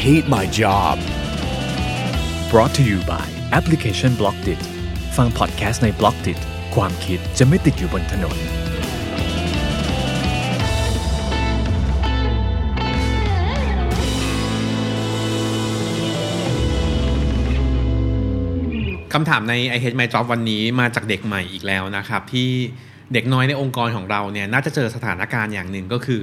hate my job. brought to you by Application Blockdit ฟังพอดแคสต์ใน Blockdit ความคิดจะไม่ติดอยู่บนถนน คำถามใน I Hate My Job วันนี้มาจากเด็กใหม่อีกแล้วนะครับ ที่เด็กน้อยในองค์กรของเราเนี่ยน่าจะเจอสถานการณ์อย่างหนึ่งก็คือ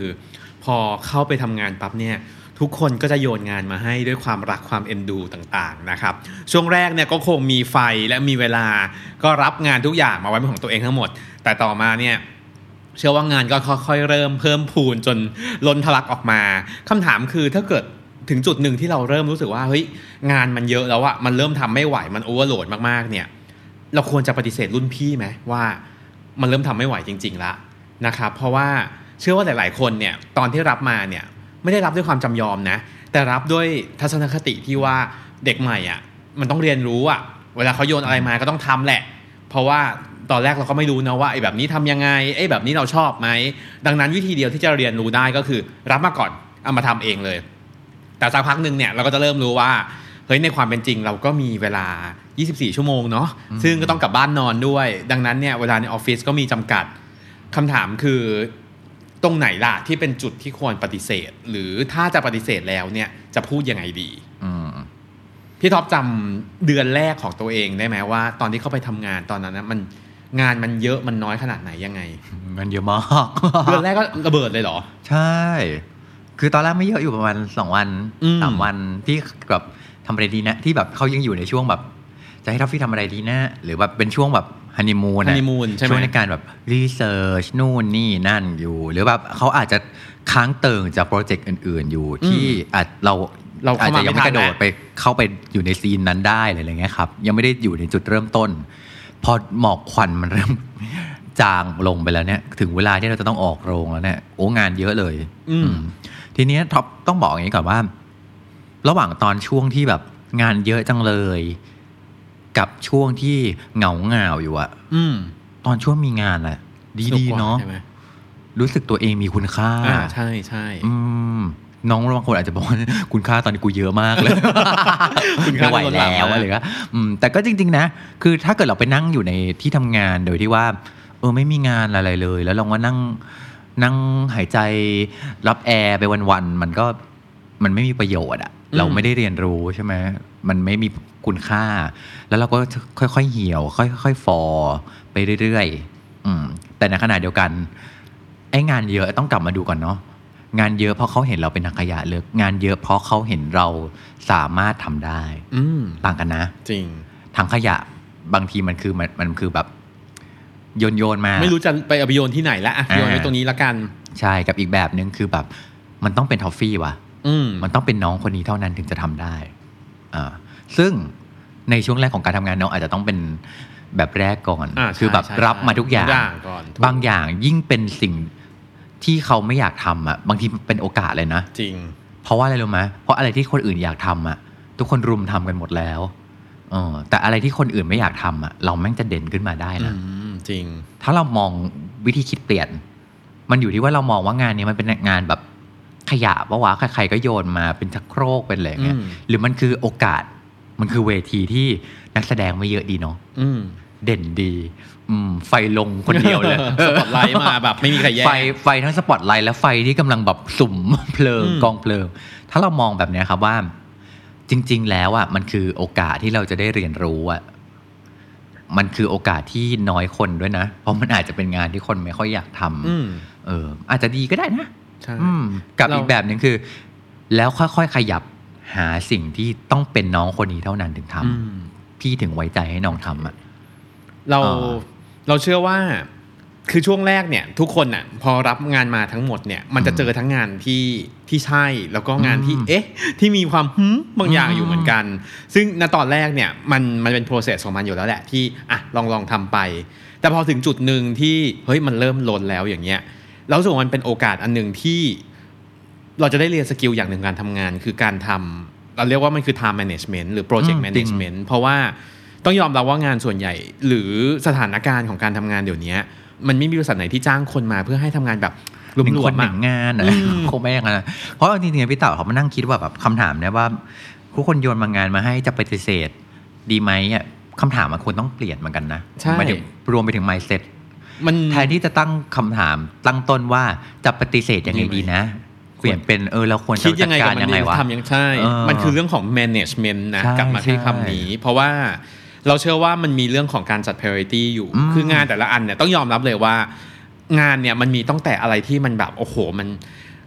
พอเข้าไปทำงานปั๊บเนี่ย ทุกคนก็จะโยนงานมาให้ด้วยความรักความเอ็นดูต่างๆนะครับ ช่วงแรกเนี่ยก็คงมีไฟและมีเวลาก็รับงานทุกอย่างมาไว้เป็นของตัวเองทั้งหมด แต่ต่อมาเนี่ยเชื่อว่างานก็ค่อยๆเริ่มเพิ่มพูนจนล้นทะลักออกมาคำถามคือถ้าเกิดถึงจุดหนึ่งที่เราเริ่มรู้สึกว่าเฮ้ยงานมันเยอะแล้วอะมันเริ่มทำไม่ไหวมันโอเวอร์โหลดมากๆเนี่ย เราควรจะปฏิเสธรุ่นพี่ไหมว่ามันเริ่มทำไม่ไหวจริงๆล้วนะครับเพราะว่าเชื่อว่าหลายๆคนเนี่ยตอนที่รับมาเนี่ย ไม่ได้รับด้วยความจำยอมนะ แต่รับด้วยทัศนคติที่ว่าเด็กใหม่อะ่ะ มันต้องเรียนรู้อะ่ะ เวลาเขาโยนอะไรมาก็ต้องทำแหละ เพราะว่าตอนแรกเราก็ไม่รู้นะว่าไอ้แบบนี้ทำยังไงไอ้แบบนี้เราชอบไหมดังนั้นวิธีเดียวที่จะเรียนรู้ได้ก็คือ รับมาก่อนเอามาทำเองเลย แต่สักพักหนึ่งเนี่ยเราก็จะเริ่มรู้ว่าเฮ้ยในความเป็นจริงเราก็มีเวลา 24 ชั่วโมงเนาะซึ่งก็ต้องกลับบ้านนอนด้วย ดังนั้นเนี่ยเวลาในออฟฟิศก็มีจำกัดคำถามคือ ตรงไหนล่ะที่เป็นจุดที่ควรปฏิเสธ หรือถ้าจะปฏิเสธแล้วเนี่ยจะพูดยังไงดีอืมพี่ท็อปจำเดือนแรกของตัวเองได้ไหมว่า ตอนที่เข้าไปทำงานตอนนั้นนะมันงานมันเยอะมันน้อยขนาดไหนยังไง มันเยอะมากเดือนแรกก็ระเบิดเลยเหรอ ใช่ คือตอนแรกไม่เยอะอยู่ประมาณสองวันอืมสามวันที่แบบทำอะไรดีนะ ที่แบบเขายังอยู่ในช่วงแบบ จะให้ทัฟฟี่ทำอะไรดีนะ หรือแบบเป็นช่วงแบบ honeymoon honeymoon ใช่ไหมช่วงในการแบบ research นู่นนี่นั่นอยู่ หรือแบบเขาอาจจะค้างเติ่งจาก project อื่น ๆ อยู่ที่อาจเราเราอาจจะยังไม่ไม่กทันระโดดแล้วเข้าไปอยู่ใน scene นั้นได้อะไรอย่างเงี้ยครับ ยังไม่ได้อยู่ในจุดเริ่มต้น พอหมอกควันมันเริ่มจางลงไปแล้วเนี่ยถึงเวลาที่เราจะต้องออกโรงแล้วเนี่ยโอ้งานเยอะเลย อืมอืมทีเนี้ยท็อปต้องบอกอย่างนี้ก่อนว่า ระหว่างตอนช่วงที่แบบงานเยอะจังเลย กับช่วงที่เหงาเหงาๆอยู่อะอืม ตอนช่วงมีงานอะสนุกดีกว่ๆเนาะใช่ไหมรู้สึกตัวเองมีคุณค่าอ่าใช่ใช่อืมน้องบางคนอาจจะบอกว่าคุณค่าตอนนี้กูเยอะมากเลยคุณค่าไม่ไหวล้นหลามแล้วมากอะไรก็อืมแต่ก็จริง ๆ นะ คือถ้าเกิดเราไปนั่งอยู่ในที่ทำงานโดยที่ว่า เออไม่มีงานอะไรเลย แล้วเราก็นั่งนั่งหายใจรับแอร์ไปวันๆมันก็มันไม่มีประโยชน์อะเราไม่ได้เรียนรู้ใช่ไหม มันไม่มีคุณค่า แล้วเราก็ค่อยๆเหี่ยว ค่อยๆฟอไปเรื่อยๆอืมแต่ในขณะเดียวกันไอ้งานเยอะต้องกลับมาดูก่อนเนาะงานเยอะเพราะเขาเห็นเราเป็นนักขยะเลยงานเยอะเพราะเขาเห็นเราสามารถทำได้ อืมต่างกันนะ จริงถังขยะบางทีมันคือมันมันคือแบบโยนโยนมา ไม่รู้จะไปเอาไปโยนที่ไหนละอะอ่าโยนไว้ตรงนี้ละกัน ใช่กับอีกแบบนึงคือแบบ มันต้องเป็นทอฟฟี่ว่ะอืมมันต้องเป็นน้องคนนี้เท่านั้นถึงจะทำได้อ่า ซึ่งในช่วงแรกของการทำงานน้องอาจจะต้องเป็นแบบแรกก่อนอ่าใช่คือแบบใช่รับมาทุกอย่างทุกอย่างก่อนถูกบางอย่างยิ่งเป็นสิ่งที่เขาไม่อยากทำอะบางทีเป็นโอกาสเลยนะจริง เพราะว่าอะไรรู้ไหมเพราะอะไรที่คนอื่นอยากทำอะ ทุกคนรุมทำกันหมดแล้วเออแต่อะไรที่คนอื่นไม่อยากทำอะ เราแม่งจะเด่นขึ้นมาได้อืนะมจริง ถ้าเรามองวิธีคิดเปลี่ยน มันอยู่ที่ว่าเรามองว่างานนี้มันเป็นงานแบบ ขยะปะวะใครๆก็โยนมาเป็นชักโครกเป็นอะไรอย่างเงี้ยอืมหรือมันคือโอกาสมันคือเวทีที่นักแสดงไม่เยอะดีเนาะอืมเด่นดีอืมไฟลงคนเดียวเลย สปอตไลท์มาแบบไม่มีใครแย่งไฟไฟทั้งสปอตไลท์และไฟที่กำลังแบบสุ่มเพลิงอืมกองเพลิง ถ้าเรามองแบบเนี้ยครับว่า จริง ๆ แล้วอะมันคือโอกาสที่เราจะได้เรียนรู้อะมันคือโอกาสที่น้อยคนด้วยนะ เพราะมันอาจจะเป็นงานที่คนไม่ค่อยอยากทำอืมเออ อาจจะดีก็ได้นะใช่อืม กับเราอีกแบบหนึ่งคือ แล้วค่อยๆขยับหาสิ่งที่ต้องเป็นน้องคนนี้เท่านั้นถึงทำอืมพี่ถึงไว้ใจให้น้องทำอะเราอ่าเราเชื่อว่าคือช่วงแรกเนี่ย ทุกคนอะ พอรับงานมาทั้งหมดเนี่ย มันจะเจอทั้งงานที่ที่ใช่แล้วก็งานที่อืมเอ๊ะ ที่มีความหืมบางอย่างอืมอยู่เหมือนกัน ซึ่งณตอนแรกเนี่ยมันมันเป็น process ของมันอยู่แล้วแหละที่อะลองลองทำไป แต่พอถึงจุดหนึ่งที่เฮ้ยมันเริ่มลนแล้วอย่างเงี้ย แล้วรู้สึกว่ามันเป็นโอกาสอันหนึ่งที่เราจะได้เรียน skill อย่างหนึ่งการทำงาน คือการทำเราเรียกว่ามันคือ time management หรือ project อืมจริง management เพราะว่าต้องยอมรับว่างานส่วนใหญ่ หรือสถานการณ์ของการทำงานเดี๋ยวนี้มันไม่มีบริษัทไหนที่จ้างคนมาเพื่อให้ทำงานแบบรหนึ่งวคมนๆหอะนึ่งงานอะอืมคงไม่อย่างนั้นนะเพราะจริงๆพี่เต่าเขามานั่งคิดว่าแบบคำถามเนี่ยว่าทุกคนโยนมางานมาให้จะปฏิเสธ ดีไหมอะคำถามมันควรต้องเปลี่ยนเหมือนกันนะใช่หมายถึงรวมไปถึง mindset มันแทนที่จะตั้งคำถามตั้งต้นว่าจะปฏิเสธยังไงดีไหมดีนะ เปลี่ยนเป็นเออเราควรจะคิดยังไงจักับการมันยังดีไงวะทำยังใช่เออมันคือเรื่องของ management นะใช่กลับมาที่ใช่คำนี้ เพราะว่าเราเชื่อว่ามันมีเรื่องของการจัด priority อยู่อืมคืองานแต่ละอันเนี่ยต้องยอมรับเลยว่างานเนี่ยมันมีตั้งแต่อะไรที่มันแบบโอ้โหมัน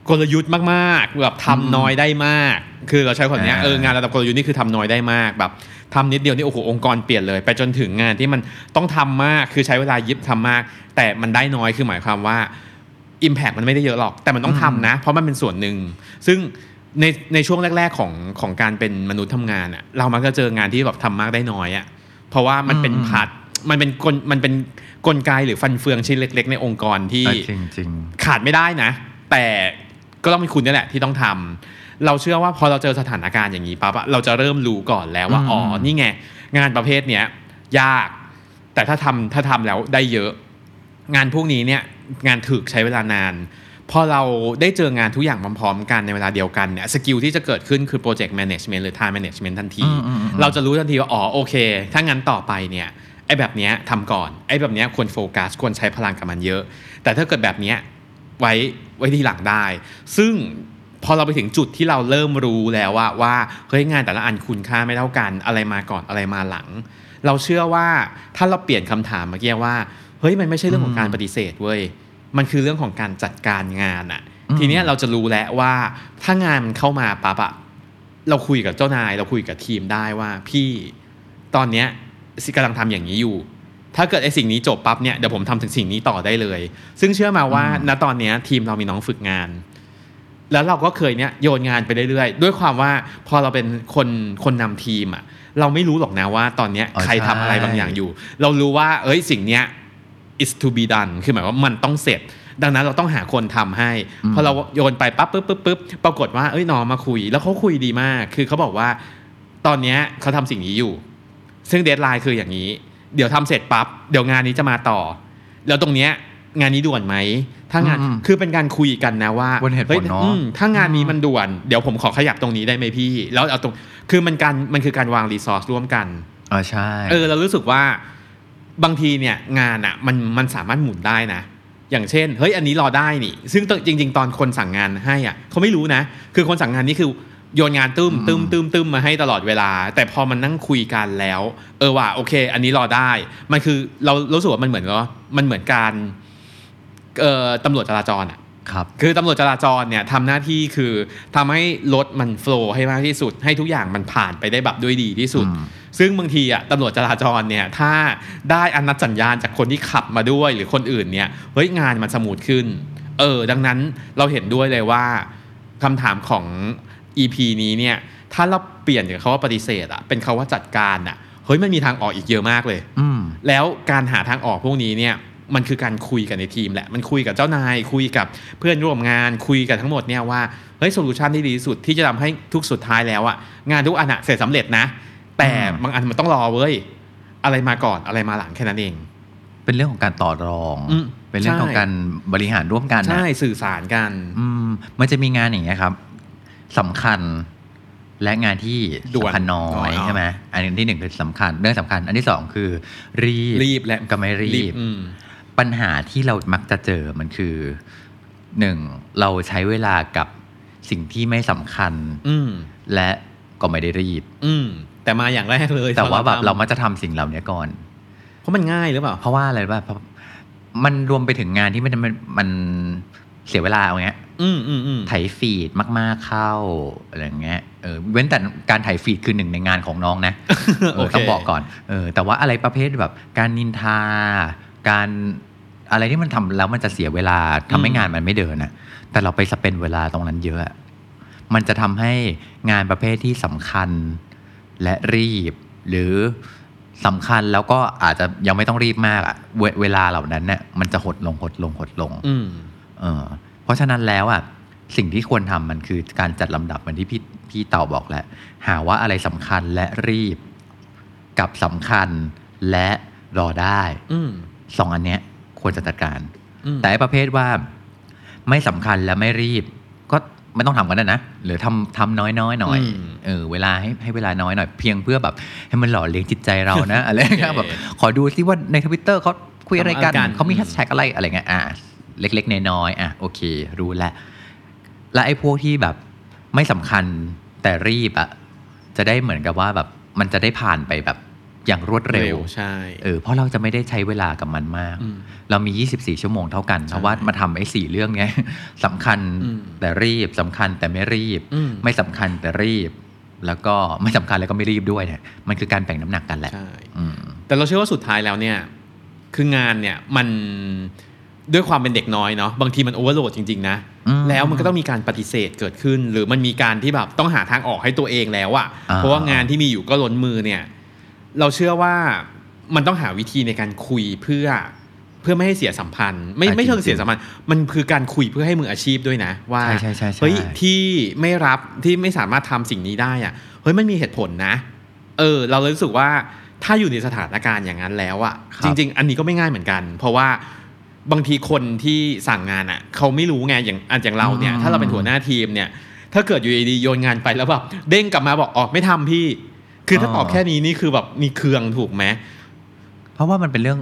กลยุทธ์มากๆแบบทำน้อยได้มาก คือเราใช้คำเนี้ยอ่าเอองานระดับกลยุทธ์นี่คือทำน้อยได้มากแบบทำนิดเดียวนี่โอ้โหองค์กรเปลี่ยนเลย ไปจนถึงงานที่มันต้องทำมากคือใช้เวลายิบทำมาก แต่มันได้น้อยคือหมายความว่า Impact มันไม่ได้เยอะหรอก แต่มันต้องทำนะ เพราะมันเป็นส่วนหนึ่ง ซึ่งในในช่วงแรก ๆ ของของการเป็นมนุษย์ทำงานอะเรามักจะเจองานที่แบบทำมากได้น้อยอะเพราะว่ามันเป็นอืมพาร์ทมันเป็นกลมันเป็นกลไกหรือฟันเฟืองชิ้นเล็ก ๆ ในองค์กรที่อะจริงจริงขาดไม่ได้นะ แต่ ก็ต้องเป็นคุณนี่แหละที่ต้องทำเราเชื่อว่าพอเราเจอสถานการณ์อย่างนี้ปั๊บอะเราจะเริ่มรู้ก่อนแล้วว่าอืมอ๋อนี่ไงงานประเภทเนี้ยยาก แต่ถ้าทำถ้าทำแล้วได้เยอะ งานพวกนี้เนี่ยงานถึกใช้เวลานานพอเราได้เจองานทุกอย่างพร้อมๆกันในเวลาเดียวกันเนี่ย skill ที่จะเกิดขึ้นคือ project management หรือ time management ทันทีอืมอืมอืมเราจะรู้ทันทีว่า อ๋อ โอเค ถ้างั้นต่อไปเนี่ยไอ้แบบเนี้ยทำก่อน ไอ้แบบเนี้ยควรโฟกัสควรใช้พลังกับมันเยอะ แต่ถ้าเกิดแบบเนี้ย ไว้ไว้ทีหลังได้ ซึ่งพอเราไปถึงจุดที่เราเริ่มรู้แล้วว่าว่าเฮ้ยงานแต่ละอันคุณค่าไม่เท่ากันอะไรมาก่อนอะไรมาหลัง เราเชื่อว่าถ้าเราเปลี่ยนคำถามเมื่อกี้ว่าเฮ้ยมันไม่ใช่เรื่องของการปฏิเสธเว้ยมันคือเรื่องของการจัดการงานอะอืมทีเนี้ยเราจะรู้แล้วว่าถ้างานมันเข้ามาปั๊บอะเราคุยกับเจ้านาย เราคุยกับทีมได้ว่าพี่ตอนเนี้ยกำลังทำอย่างนี้อยู่ ถ้าเกิดไอ้สิ่งนี้จบปั๊บเนี่ยเดี๋ยวผมทำถึงสิ่งนี้ต่อได้เลย ซึ่งเชื่อมาว่าอืมณตอนเนี้ยทีมเรามีน้องฝึกงาน แล้วเราก็เคยเนี้ยโยนงานไปเรื่อยๆ ด้วยความว่าพอเราเป็นคนคนนำทีมอะเราไม่รู้หรอกนะว่าตอนเนี้ยอ๋อใครทำอะไรใช่บางอย่างอยู่ เรารู้ว่า เอ้ยสิ่งเนี้ย is to be done คือหมายว่ามันต้องเสร็จ ดังนั้นเราต้องหาคนทำให้อืมพอเราโยนไปปั๊บปุ๊บปุ๊บปุ๊บปรากฏว่าเอ้ยน้องมาคุย แล้วเขาคุยดีมาก คือเขาบอกว่า ตอนเนี้ยเขาทำสิ่งนี้อยู่ ซึ่งเดทไลน์คืออย่างนี้ เดี๋ยวทำเสร็จปั๊บเดี๋ยวงานนี้จะมาต่อ แล้วตรงเนี้ยงานนี้ด่วนไหมถ้างานอืมคือเป็นการคุยกันนะว่าบนเหตุผลฮ้ยเนอะอืมถ้างานนี้มันด่วน เดี๋ยวผมขอขยับตรงนี้ได้ไหมพี่ แล้วเอาตรงคือมันการมันคือการวางรีซอสร่วมกันอ๋อใช่เออเรารู้สึกว่าบางทีเนี่ยงานอะ่ะมันมันสามารถหมุนได้นะ อย่างเช่นเฮ้ยอันนี้รอได้นี่ ซึ่งจริง ๆ ตอนคนสั่งงานให้อะเขาไม่รู้นะ คือคนสั่งงานนี่คือ โยนงานตึมตึมตึมตึมมาให้ตลอดเวลา แต่พอมันนั่งคุยกันแล้ว เออว่าโอเค อันนี้รอได้ มันคือเรารู้สึกว่ามันเหมือนก็มันเหมือนการเอ่อตำรวจจราจรอะครับคือตำรวจจราจรเนี่ยทำหน้าที่คือทำให้รถมันโฟล์ให้มากที่สุด ให้ทุกอย่างมันผ่านไปได้แบบด้วยดีที่สุดอืมซึ่งบางทีอะตำรวจจราจรเนี่ยถ้าได้อนัดสัญญาณจากคนที่ขับมาด้วยหรือคนอื่นเนี่ยเฮ้ยงานมันสมูทขึ้น เออ ดังนั้นเราเห็นด้วยเลยว่าคำถามของ EP นี้เนี่ยถ้าเราเปลี่ยนจากคาว่าปฏิเสธอะเป็นคาว่าจัดการอะเฮ้ยมันมีทางออกอีกเยอะมากเลย อืมแล้วการหาทางออกพวกนี้เนี่ยมันคือการคุยกันในทีมแหละ มันคุยกับเจ้านาย คุยกับเพื่อนร่วมงาน คุยกันทั้งหมดเนี่ยว่า เฮ้ยโซลูชันที่ดีที่สุดที่จะทำให้ทุกสุดท้ายแล้วอะงานทุกอันอะเสร็จสำเร็จนะ แต่อืมบางอันมันต้องรอเว้ย อะไรมาก่อนอะไรมาหลังแค่นั้นเอง เป็นเรื่องของการต่อรองอืมเป็นเรื่องของใช่การบริหารร่วมกันนะใช่ สื่อสารกัน อืมมันจะมีงานอย่างเงี้ยครับ สำคัญ และงานที่ด่วนสำคัญน้ออ๋ยอใช่ไหมอันที่หนึ่งคือสำคัญ เรื่องสำคัญ อันที่สองคือ รีบรีบและก็ไม่รีบอืมปัญหาที่เรามักจะเจอมันคือหนึ่งเราใช้เวลากับสิ่งที่ไม่สำคัญ อืมและก็ไม่ได้รีบ อืมแต่มาอย่างแรกเลย แต่ว่าแบบตอนเรามักจะทำสิ่งเหล่านี้ก่อน เพราะมันง่ายหรือเปล่า เพราะว่าอะไรรู้ป่ะเพราะมันรวมไปถึงงานที่มันมันมันเสียเวลาเอาเงี้ยอืมอืมอืม ไถฟีดมาก ๆเข้าอะไรอย่างเงี้ยเออเว้นแต่การไถฟีดคือหนึ่งในงานของน้องนะเอโออเคต้องบอกก่อนเออแต่ว่าอะไรประเภทแบบการนินทา การอะไรที่มันทำแล้วมันจะเสียเวลาทำให้อืมงานมันไม่เดินนะแต่เราไปสเปนเวลาตรงนั้นเยอะอะมันจะทำให้งานประเภทที่สำคัญและรีบ หรือสำคัญแล้วก็อาจจะยังไม่ต้องรีบมากอะเวเวลาเหล่านั้นเนี่ยมันจะหดลงหดลงหดลง อืมเออ เพราะฉะนั้นแล้วอะสิ่งที่ควรทำมันคือการจัดลำดับเหมือนที่พี่พี่เต่าบอกแหละ หาว่าอะไรสำคัญและรีบ กับสำคัญและรอได้ อืมสองอันเนี้ยควรจะจัดการอืมแต่ไอ้ประเภทว่าไม่สำคัญและไม่รีบ ก็ไม่ต้องทำกันนะนะ หรือทำทำน้อยน้อยๆหน่อยอืมเออเวลาให้ให้เวลาน้อยหน่อยเพียงเพื่อแบบ ให้มันหล่อเลี้ยงจิตใจเรานะอะไรเงี้ยแบบขอดูซิว่าในทวิตเตอร์เขาคุยอะไรกันทำอะไรกันเขามีอืมแฮชแท็กอะไรอะไรเงี้ยอะ เล็กๆน้อยๆอะโอเค รู้แล้วและไอ้พวกที่แบบไม่สำคัญแต่รีบอะจะได้เหมือนกับว่าแบบมันจะได้ผ่านไปแบบอย่างรวดเร็วใช่เออเพราะเราจะไม่ได้ใช้เวลากับมันมากอืมเรามี 24 ชั่วโมงเท่ากันใช่เพราะว่ามาทำไอ้สี่เรื่องเนี้ยสำคัญอืมแต่รีบสำคัญแต่ไม่รีบอืมไม่สำคัญแต่รีบ แล้วก็ไม่สำคัญแล้วก็ไม่รีบด้วยเนี่ยมันคือการแบ่งน้ำหนักกันแหละใช่อืมแต่เราเชื่อว่าสุดท้ายแล้วเนี่ยคืองานเนี่ยมัน ด้วยความเป็นเด็กน้อยเนาะบางทีมันโอเวอร์โหลดจริง ๆ นะอืมแล้วมันก็ต้องมีการปฏิเสธเกิดขึ้น หรือมันมีการที่แบบต้องหาทางออกให้ตัวเองแล้วอะอ่าเพราะว่างานที่มีอยู่ก็ล้นมือเนี่ย เราเชื่อว่ามันต้องหาวิธีในการคุยเพื่อเพื่อไม่ให้เสียสัมพันธ์ ไม่ไม่เชิงเสียสัมพันธ์ มันคือการคุยเพื่อให้มืออาชีพด้วยนะ ว่าใช่ใช่ใช่ใช่เฮ้ยที่ไม่รับที่ไม่สามารถทำสิ่งนี้ได้อะเฮ้ยมันมีเหตุผลนะ เออ เราเลยรู้สึกว่าถ้าอยู่ในสถานการณ์อย่างนั้นแล้วอะครับจริง ๆ อันนี้ก็ไม่ง่ายเหมือนกัน เพราะว่า บางทีคนที่สั่งงานอะเขาไม่รู้ไงอย่างอันอย่างเราเนี่ยถ้าเราเป็นหัวหน้าทีมเนี่ย ถ้าเกิดอยู่ดีๆโยนงานไปแล้วแบบเด้งกลับมาบอกอ๋อไม่ทำพี่ คือถ้าตอบแค่นี้นี่คือแบบมีเครืองถูกไหมเพราะว่ามันเป็นเรื่อง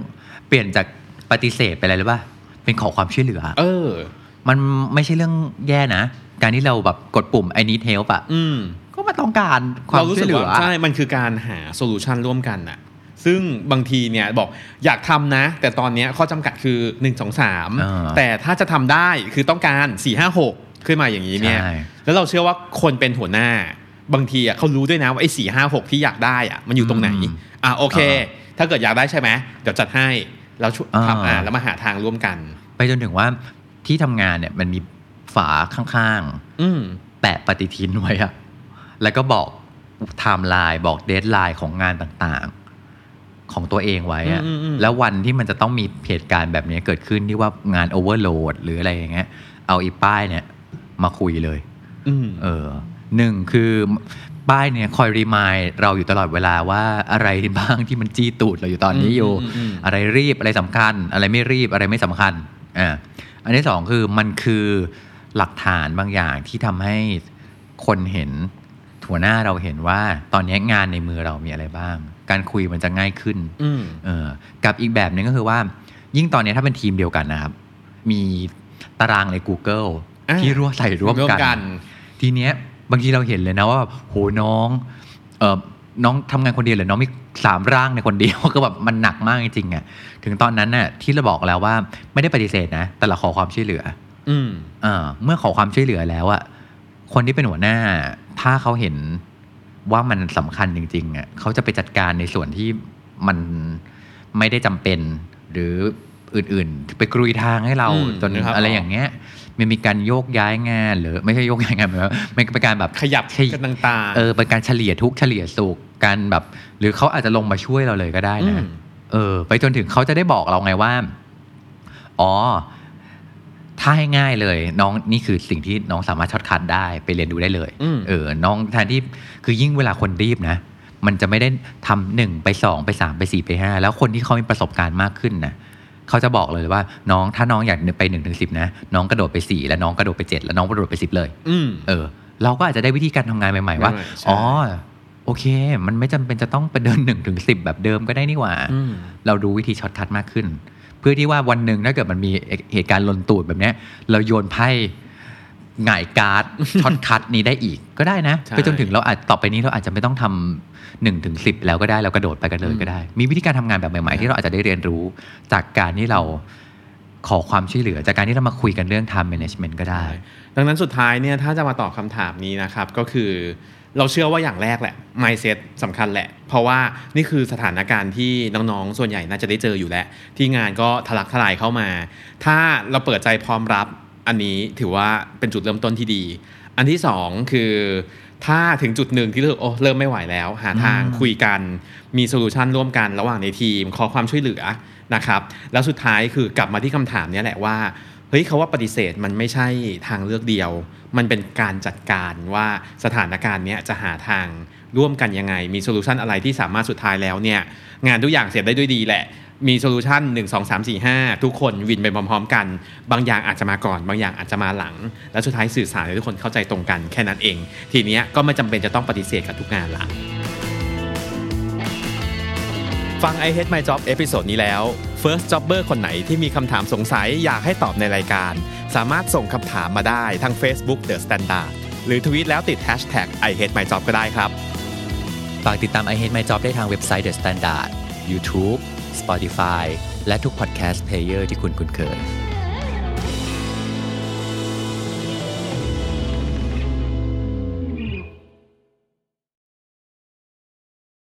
เปลี่ยนจากปฏิเสธไปอะไรหรือป่ะเป็นขอความช่วยเหลือ เออ มันไม่ใช่เรื่องแย่นะการที่เราแบบกดปุ่ม I need help อะอืมก็มาต้องการความเรารู้ช่วสึยกเหลือว่าใช่มันคือการหาโซลูชันร่วมกันน่ะ ซึ่งบางทีเนี่ยบอกอยากทำนะ แต่ตอนเนี้ยข้อจำกัดคือ 1 2 3 แต่ถ้าจะทำได้คือต้องการ 4 5 6 ขึ้นมาอย่างนี้เนี่ยใช่แล้วเราเชื่อว่าคนเป็นหัวหน้า บางทีอะเขารู้ด้วยนะว่าไอ้สี่ห้าหกที่อยากได้อะมันอยู่ตรงไหนอืมอะโอเคอ่าถ้าเกิดอยากได้ใช่ไหมเดี๋ยวจัดให้แล้วช่วยอ่าทำอะแล้วมาหาทางร่วมกัน ไปจนถึงว่าที่ทำงานเนี่ยมันมีฝาข้างๆอืมแปะปฏิทินไว้อะแล้วก็บอกไทม์ไลน์บอก deadline ของงานต่างๆ ของตัวเองไว้อะอืมอืมอืมแล้ววันที่มันจะต้องมีเหตุการณ์แบบนี้เกิดขึ้นที่ว่างาน overload หรืออะไรอย่างเงี้ย เอาอีป้ายเนี่ยมาคุยเลยอืมเออหนึ่งคือป้ายเนี่ยคอย remind เราอยู่ตลอดเวลาว่าอะไรบ้างที่มันจี้ตูดเราอยู่ตอนนี้อยู่อืมอืมอืมอะไรรีบอะไรสำคัญ อะไรไม่รีบอะไรไม่สำคัญอ่าอันที่สองคือมันคือหลักฐานบางอย่างที่ทำให้คนเห็นหัวหน้าเราเห็นว่าตอนนี้งานในมือเรามีอะไรบ้าง การคุยมันจะง่ายขึ้นอืมเออกับอีกแบบหนึงก็คือว่า ยิ่งตอนนี้ถ้าเป็นทีมเดียวกันนะครับ มีตารางใน Google อ่าที่ร่วมใส่ร่วมร่วมกักันนทีเนี้ยบางทีเราเห็นเลยนะว่าแบบโหน้องเออน้องทำงานคนเดียวหรือน้องมีสามร่างในคนเดียวก็แบบมันหนักมากจริงๆอะถึงตอนนั้นน่ะที่เราบอกแล้วว่าไม่ได้ปฏิเสธนะ แต่เราขอความช่วยเหลือ อืมเออเมื่อขอความช่วยเหลือแล้วอะคนที่เป็นหัวหน้า ถ้าเขาเห็น ว่ามันสำคัญจริงๆอะเขาจะไปจัดการในส่วนที่มันไม่ได้จำเป็น หรืออื่นๆ ไปกรุยทางให้เราอืมจนนึกภาพอะไรออกอย่างเงี้ยมันมีการโยกย้ายงานหรือไม่ใช่โยกย้ายงานหมายว่ามันเป็นการแบบขยับขยกันต่างๆเออเป็นการเฉลี่ยทุกข์เฉลี่ยสุขการแบบ หรือเขาอาจจะลงมาช่วยเราเลยก็ได้อืมนะเออ ไปจนถึงเขาจะได้บอกเราไงว่า อ๋อ ถ้าให้ง่ายเลยน้องนี่คือสิ่งที่น้องสามารถ shortcut ได้ไปเรียนรู้ได้เลยอืมเออน้องแทนที่คือยิ่งเวลาคนรีบนะ มันจะไม่ได้ทำหนึ่งไปสองไปสามไปสี่ไปห้าแล้วคนที่เขามีประสบการณ์มากขึ้นนะเขาจะบอกเลยว่าน้องถ้าน้องอยากไปหนึ่งถึงสิบนะน้องกระโดดไปสี่แล้วน้องกระโดดไปเจ็ดแล้วน้องกระโดดไปสิบเลยอืมเออ เราก็อาจจะได้วิธีการทำงานใหม่ๆว่าใช่ใช่อ๋อโอเค มันไม่จำเป็นจะต้องไปเดินหนึ่งถึงสิบแบบเดิมก็ได้นี่หว่าอืมเรารู้วิธี shortcut มากขึ้น เพื่อที่ว่าวันหนึ่งถ้าเกิดมันมีเหตุการณ์ลนตูดแบบเนี้ยเราโยนไพ่หงายการ์ด shortcut นี้ได้อีกก็ได้นะใช่ไปจนถึงเราอาจต่อไปนี้เราอาจจะไม่ต้องทำหนึ่งถึงสิบแล้วก็ได้เรากระโดดไปกันเลยก็ได้ มีวิธีการทำงานแบบใหม่ๆที่เราอาจจะได้เรียนรู้ จากการที่เราขอความช่วยเหลือ จากการที่เรามาคุยกันเรื่อง time management ก็ได้ ดังนั้นสุดท้ายเนี่ยถ้าจะมาตอบคำถามนี้นะครับก็คือ เราเชื่อว่าอย่างแรกแหละ mindset สำคัญแหละ เพราะว่านี่คือสถานการณ์ที่น้องๆ ส่วนใหญ่น่าจะได้เจออยู่แล้ว ที่งานก็ทะลักทลายเข้ามา ถ้าเราเปิดใจพร้อมรับอันนี้ถือว่าเป็นจุดเริ่มต้นที่ดี อันที่สองคือถ้าถึงจุดหนึ่งที่รู้สึกโอ้เริ่มไม่ไหวแล้ว หาทางคุยกันมีโซลูชันร่วมกันระหว่างในทีม ขอความช่วยเหลือนะครับ แล้วสุดท้ายคือกลับมาที่คำถามเนี้ยแหละว่า เฮ้ยคำว่าปฏิเสธมันไม่ใช่ทางเลือกเดียว มันเป็นการจัดการว่าสถานการณ์เนี้ยจะหาทางร่วมกันยังไง มี solution อะไรที่สามารถสุดท้ายแล้วเนี่ยงานทุกอย่างเสร็จได้ด้วยดีแหละ มี solution 1 2 3 4 5 ทุกคน win ไปพร้อมๆ กัน บางอย่างอาจจะมาก่อน บางอย่างอาจจะมาหลัง แล้วสุดท้ายสื่อสารให้ทุกคนเข้าใจตรงกันแค่นั้นเอง ทีเนี้ยก็ไม่จำเป็นจะต้องปฏิเสธกับทุกงานละฟัง I Hate My Job episode นี้แล้ว First Jobber คนไหนที่มีคำถามสงสัยอยากให้ตอบในรายการ สามารถส่งคำถามมาได้ทาง Facebook The Standard หรือทวีตแล้วติด Hashtag I Hate My Job ก็ได้ครับ ฝากติดตาม I Hate My Job ได้ทางเว็บไซต์ The Standard YouTube Spotify และทุก podcast player ที่คุณคุ้นเคย